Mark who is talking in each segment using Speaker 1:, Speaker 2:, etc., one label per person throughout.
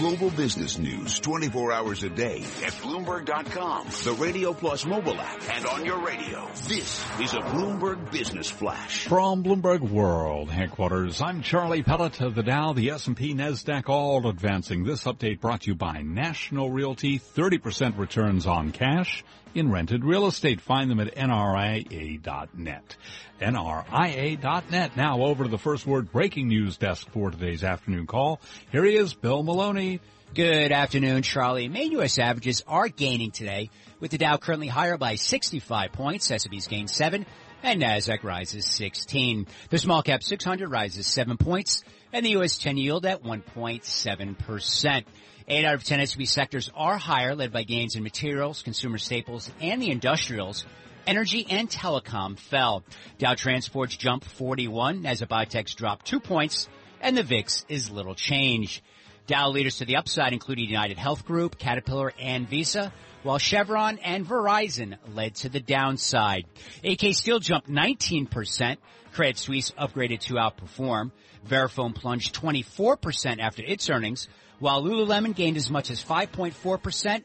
Speaker 1: global business news 24 hours a day at Bloomberg.com, the Radio Plus mobile app, and on your radio. This is a Bloomberg Business Flash.
Speaker 2: From Bloomberg World headquarters, I'm Charlie Pellet of the Dow, the S&P, NASDAQ all advancing. This update brought to you by National Realty, 30% returns on cash in rented real estate. Find them at nria.net. NRIA.net. Now over to the first word breaking news desk for today's afternoon call. Here he is, Bill Maloney.
Speaker 3: Good afternoon, Charlie. Main U.S. averages are gaining today, with the Dow currently higher by 65 points. S&P's gained 7, and Nasdaq rises 16. The small cap 600 rises 7 points, and the U.S. 10 yield at 1.7%. Eight out of 10 S&P sectors are higher, led by gains in materials, consumer staples, and the industrials. Energy and telecom fell. Dow Transports jumped 41 as biotechs dropped two points, and the VIX is little change. Dow leaders to the upside included United Health Group, Caterpillar, and Visa, while Chevron and Verizon led to the downside. AK Steel jumped 19%. Credit Suisse upgraded to outperform. Verifone plunged 24% after its earnings, while Lululemon gained as much as 5.4%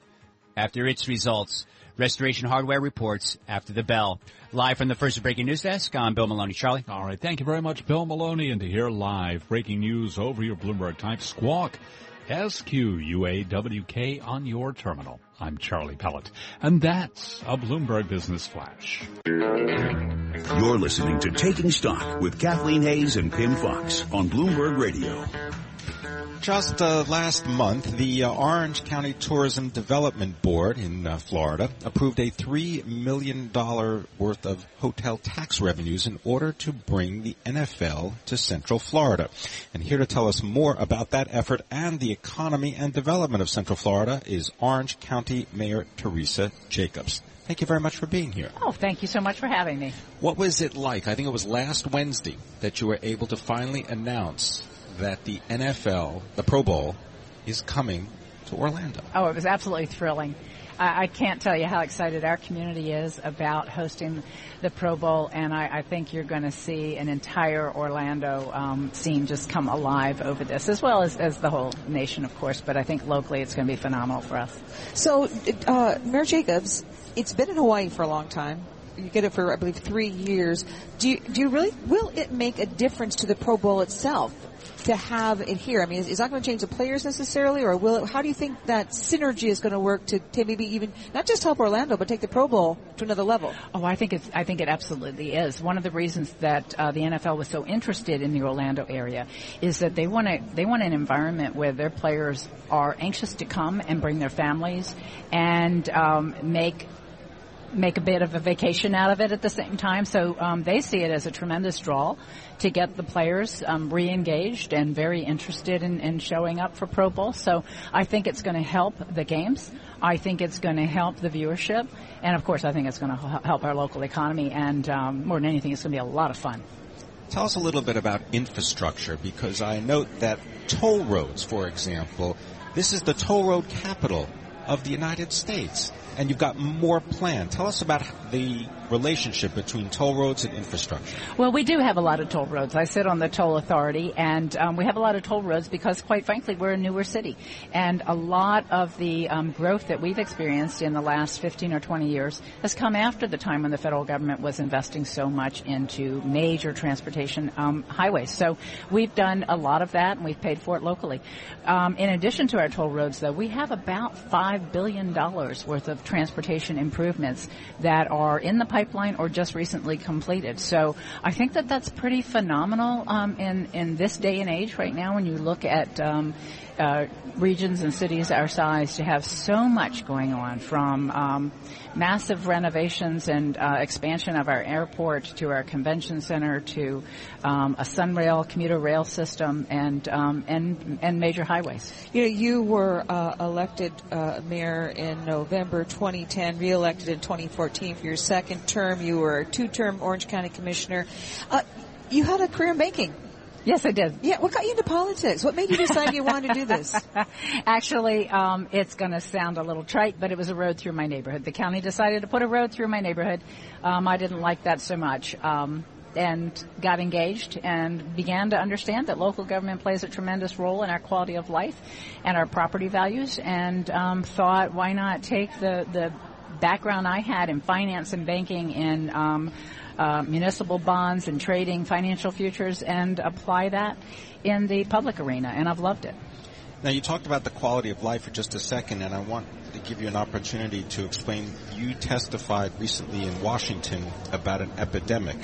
Speaker 3: after its results. Restoration Hardware reports after the bell. Live from the first breaking news desk, I'm Bill Maloney. Charlie.
Speaker 2: All right. Thank you very much, Bill Maloney. And to hear live breaking news over your Bloomberg type squawk, SQUAWK on your terminal. I'm Charlie Pellet. And that's a Bloomberg Business Flash.
Speaker 1: You're listening to Taking Stock with Kathleen Hays and Pimm Fox on Bloomberg Radio.
Speaker 4: Just uh, last month, the uh, Orange County Tourism Development Board in uh, Florida approved a $3 million worth of hotel tax revenues in order to bring the NFL to Central Florida. And here to tell us more about that effort and the economy and development of Central Florida is Orange County Mayor Teresa Jacobs. Thank you very much for being here.
Speaker 5: Oh, thank you so much for having me.
Speaker 4: What was it like? I think it was last Wednesday that you were able to finally announce that the NFL, the Pro Bowl, is coming to Orlando.
Speaker 5: Oh, it was absolutely thrilling. I, I can't tell you how excited our community is about hosting the Pro Bowl, and I, I think you're going to see an entire Orlando um, scene just come alive over this, as well as, as the whole nation, of course. But I think locally, it's going to be phenomenal for us.
Speaker 6: So, uh, Mayor Jacobs, it's been in Hawaii for a long time you get it for I believe three years. Do you, do you really will it make a difference to the Pro Bowl itself to have it here? I mean, is, is that going to change the players necessarily, or will it, how do you think that synergy is going to work to, to maybe even not just help Orlando, but take the Pro Bowl to another level?
Speaker 5: Oh, I think it's I think it absolutely is. One of the reasons that uh, the NFL was so interested in the Orlando area is that they want a they want an environment where their players are anxious to come and bring their families and um, make make a bit of a vacation out of it at the same time. So um, they see it as a tremendous draw to get the players um, re-engaged and very interested in, in, showing up for Pro Bowl. So I think it's going to help the games. I think it's going to help the viewership, and of course, I think it's going to help our local economy. And um, more than anything, it's going to be a lot of fun.
Speaker 4: Tell us a little bit about infrastructure because I note that toll roads, for example, this is the toll road capital of the United States and you've got more planned. Tell us about the relationship between toll roads and infrastructure.
Speaker 5: Well, we do have a lot of toll roads. I sit on the toll authority, and um, we have a lot of toll roads because, quite frankly, we're a newer city, and a lot of the um, growth that we've experienced in the last 15 or 20 years has come after the time when the federal government was investing so much into major transportation um, highways. So we've done a lot of that, and we've paid for it locally. Um, in addition to our toll roads, though, we have about five billion dollars worth of transportation improvements that are in the pipeline or just recently completed. So I think that that's pretty phenomenal um, in in this day and age right now when you look at um, uh, regions and cities our size to have so much going on from um, massive renovations and uh, expansion of our airport to our convention center to um, a Sunrail commuter rail system and um, and and major highways.
Speaker 6: You know, you were uh, elected uh, mayor in November 2010, reelected in 2014 for your second term. You were a two-term Orange County commissioner. Uh, you had a career in banking.
Speaker 5: Yes, I did.
Speaker 6: Yeah, what got you into politics? What made you decide you wanted to do this?
Speaker 5: Actually, um, it's going to sound a little trite, but it was a road through my neighborhood. The county decided to put a road through my neighborhood. Um, I didn't like that so much. Um, and got engaged and began to understand that local government plays a tremendous role in our quality of life and our property values, and um, thought, why not take the the background I had in finance and banking in um, uh, municipal bonds and trading financial futures and apply that in the public arena, and I've loved it.
Speaker 4: Now, you talked about the quality of life for just a second, and I want to give you an opportunity to explain. You testified recently in Washington about an epidemic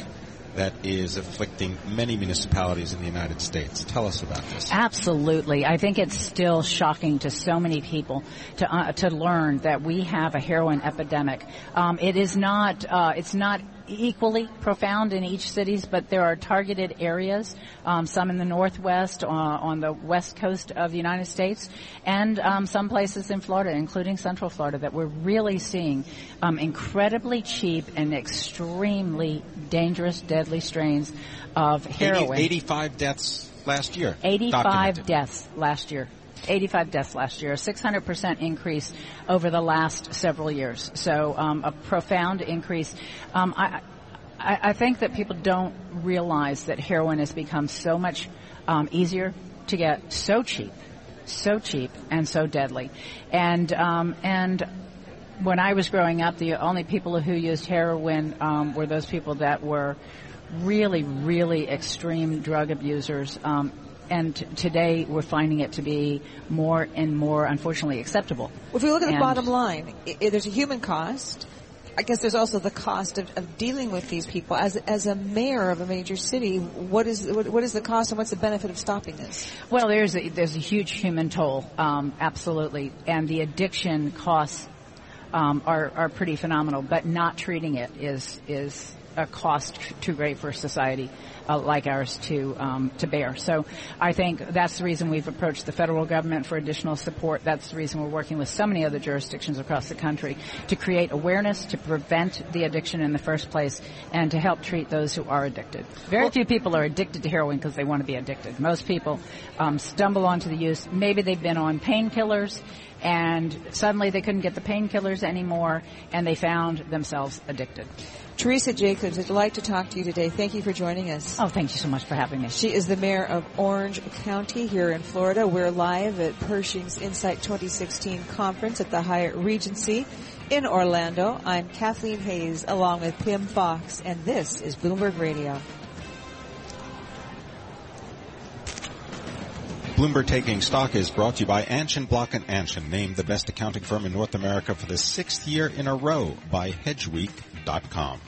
Speaker 4: that is afflicting many municipalities in the United States. Tell us about this.
Speaker 5: Absolutely. I think it's still shocking to so many people to uh, to learn that we have a heroin epidemic. Um, it is not uh, it's not equally profound in each cities, but there are targeted areas, um, some in the northwest, uh, on the west coast of the United States, and um, some places in Florida, including Central Florida, that we're really seeing um, incredibly cheap and extremely dangerous, deadly strains of heroin.
Speaker 4: 80, 85 deaths last year.
Speaker 5: 85
Speaker 4: documented.
Speaker 5: deaths last year. 85 deaths last year, a 600% increase over the last several years. So um, a profound increase. Um, I, I, I think that people don't realize that heroin has become so much um, easier to get, so cheap, so cheap, and so deadly. And um, and when I was growing up, the only people who used heroin um, were those people that were really, really extreme drug abusers. Um, and t- today we're finding it to be more and more, unfortunately, acceptable.
Speaker 6: If we look at the bottom line, i- i- there's a human cost. I guess there's also the cost of, of dealing with these people. As as a mayor of a major city, what is what, what is the cost and what's the benefit of stopping this?
Speaker 5: Well, there's a, there's a huge human toll, um, absolutely, and the addiction costs um, are are pretty phenomenal. But not treating it is is a cost too great for a society uh, like ours to um, to bear. So I think that's the reason we've approached the federal government for additional support. That's the reason we're working with so many other jurisdictions across the country to create awareness to prevent the addiction in the first place and to help treat those who are addicted. Very few people are addicted to heroin because they want to be addicted. Most people um, stumble onto the use. Maybe they've been on painkillers and suddenly they couldn't get the painkillers anymore and they found themselves addicted.
Speaker 6: Teresa Jacobs, it's a delight to talk to you today. Thank you for joining us.
Speaker 5: Oh, thank you so much for having me.
Speaker 6: She is the mayor of Orange County here in Florida. We're live at Pershing's INSITE 2016 conference at the Hyatt Regency in Orlando. I'm Kathleen Hays along with Pimm Fox and this is Bloomberg Radio.
Speaker 4: Bloomberg Taking Stock is brought to you by Anchin Block and Anchin, named the best accounting firm in North America for the sixth year in a row by HedgeWeek.com.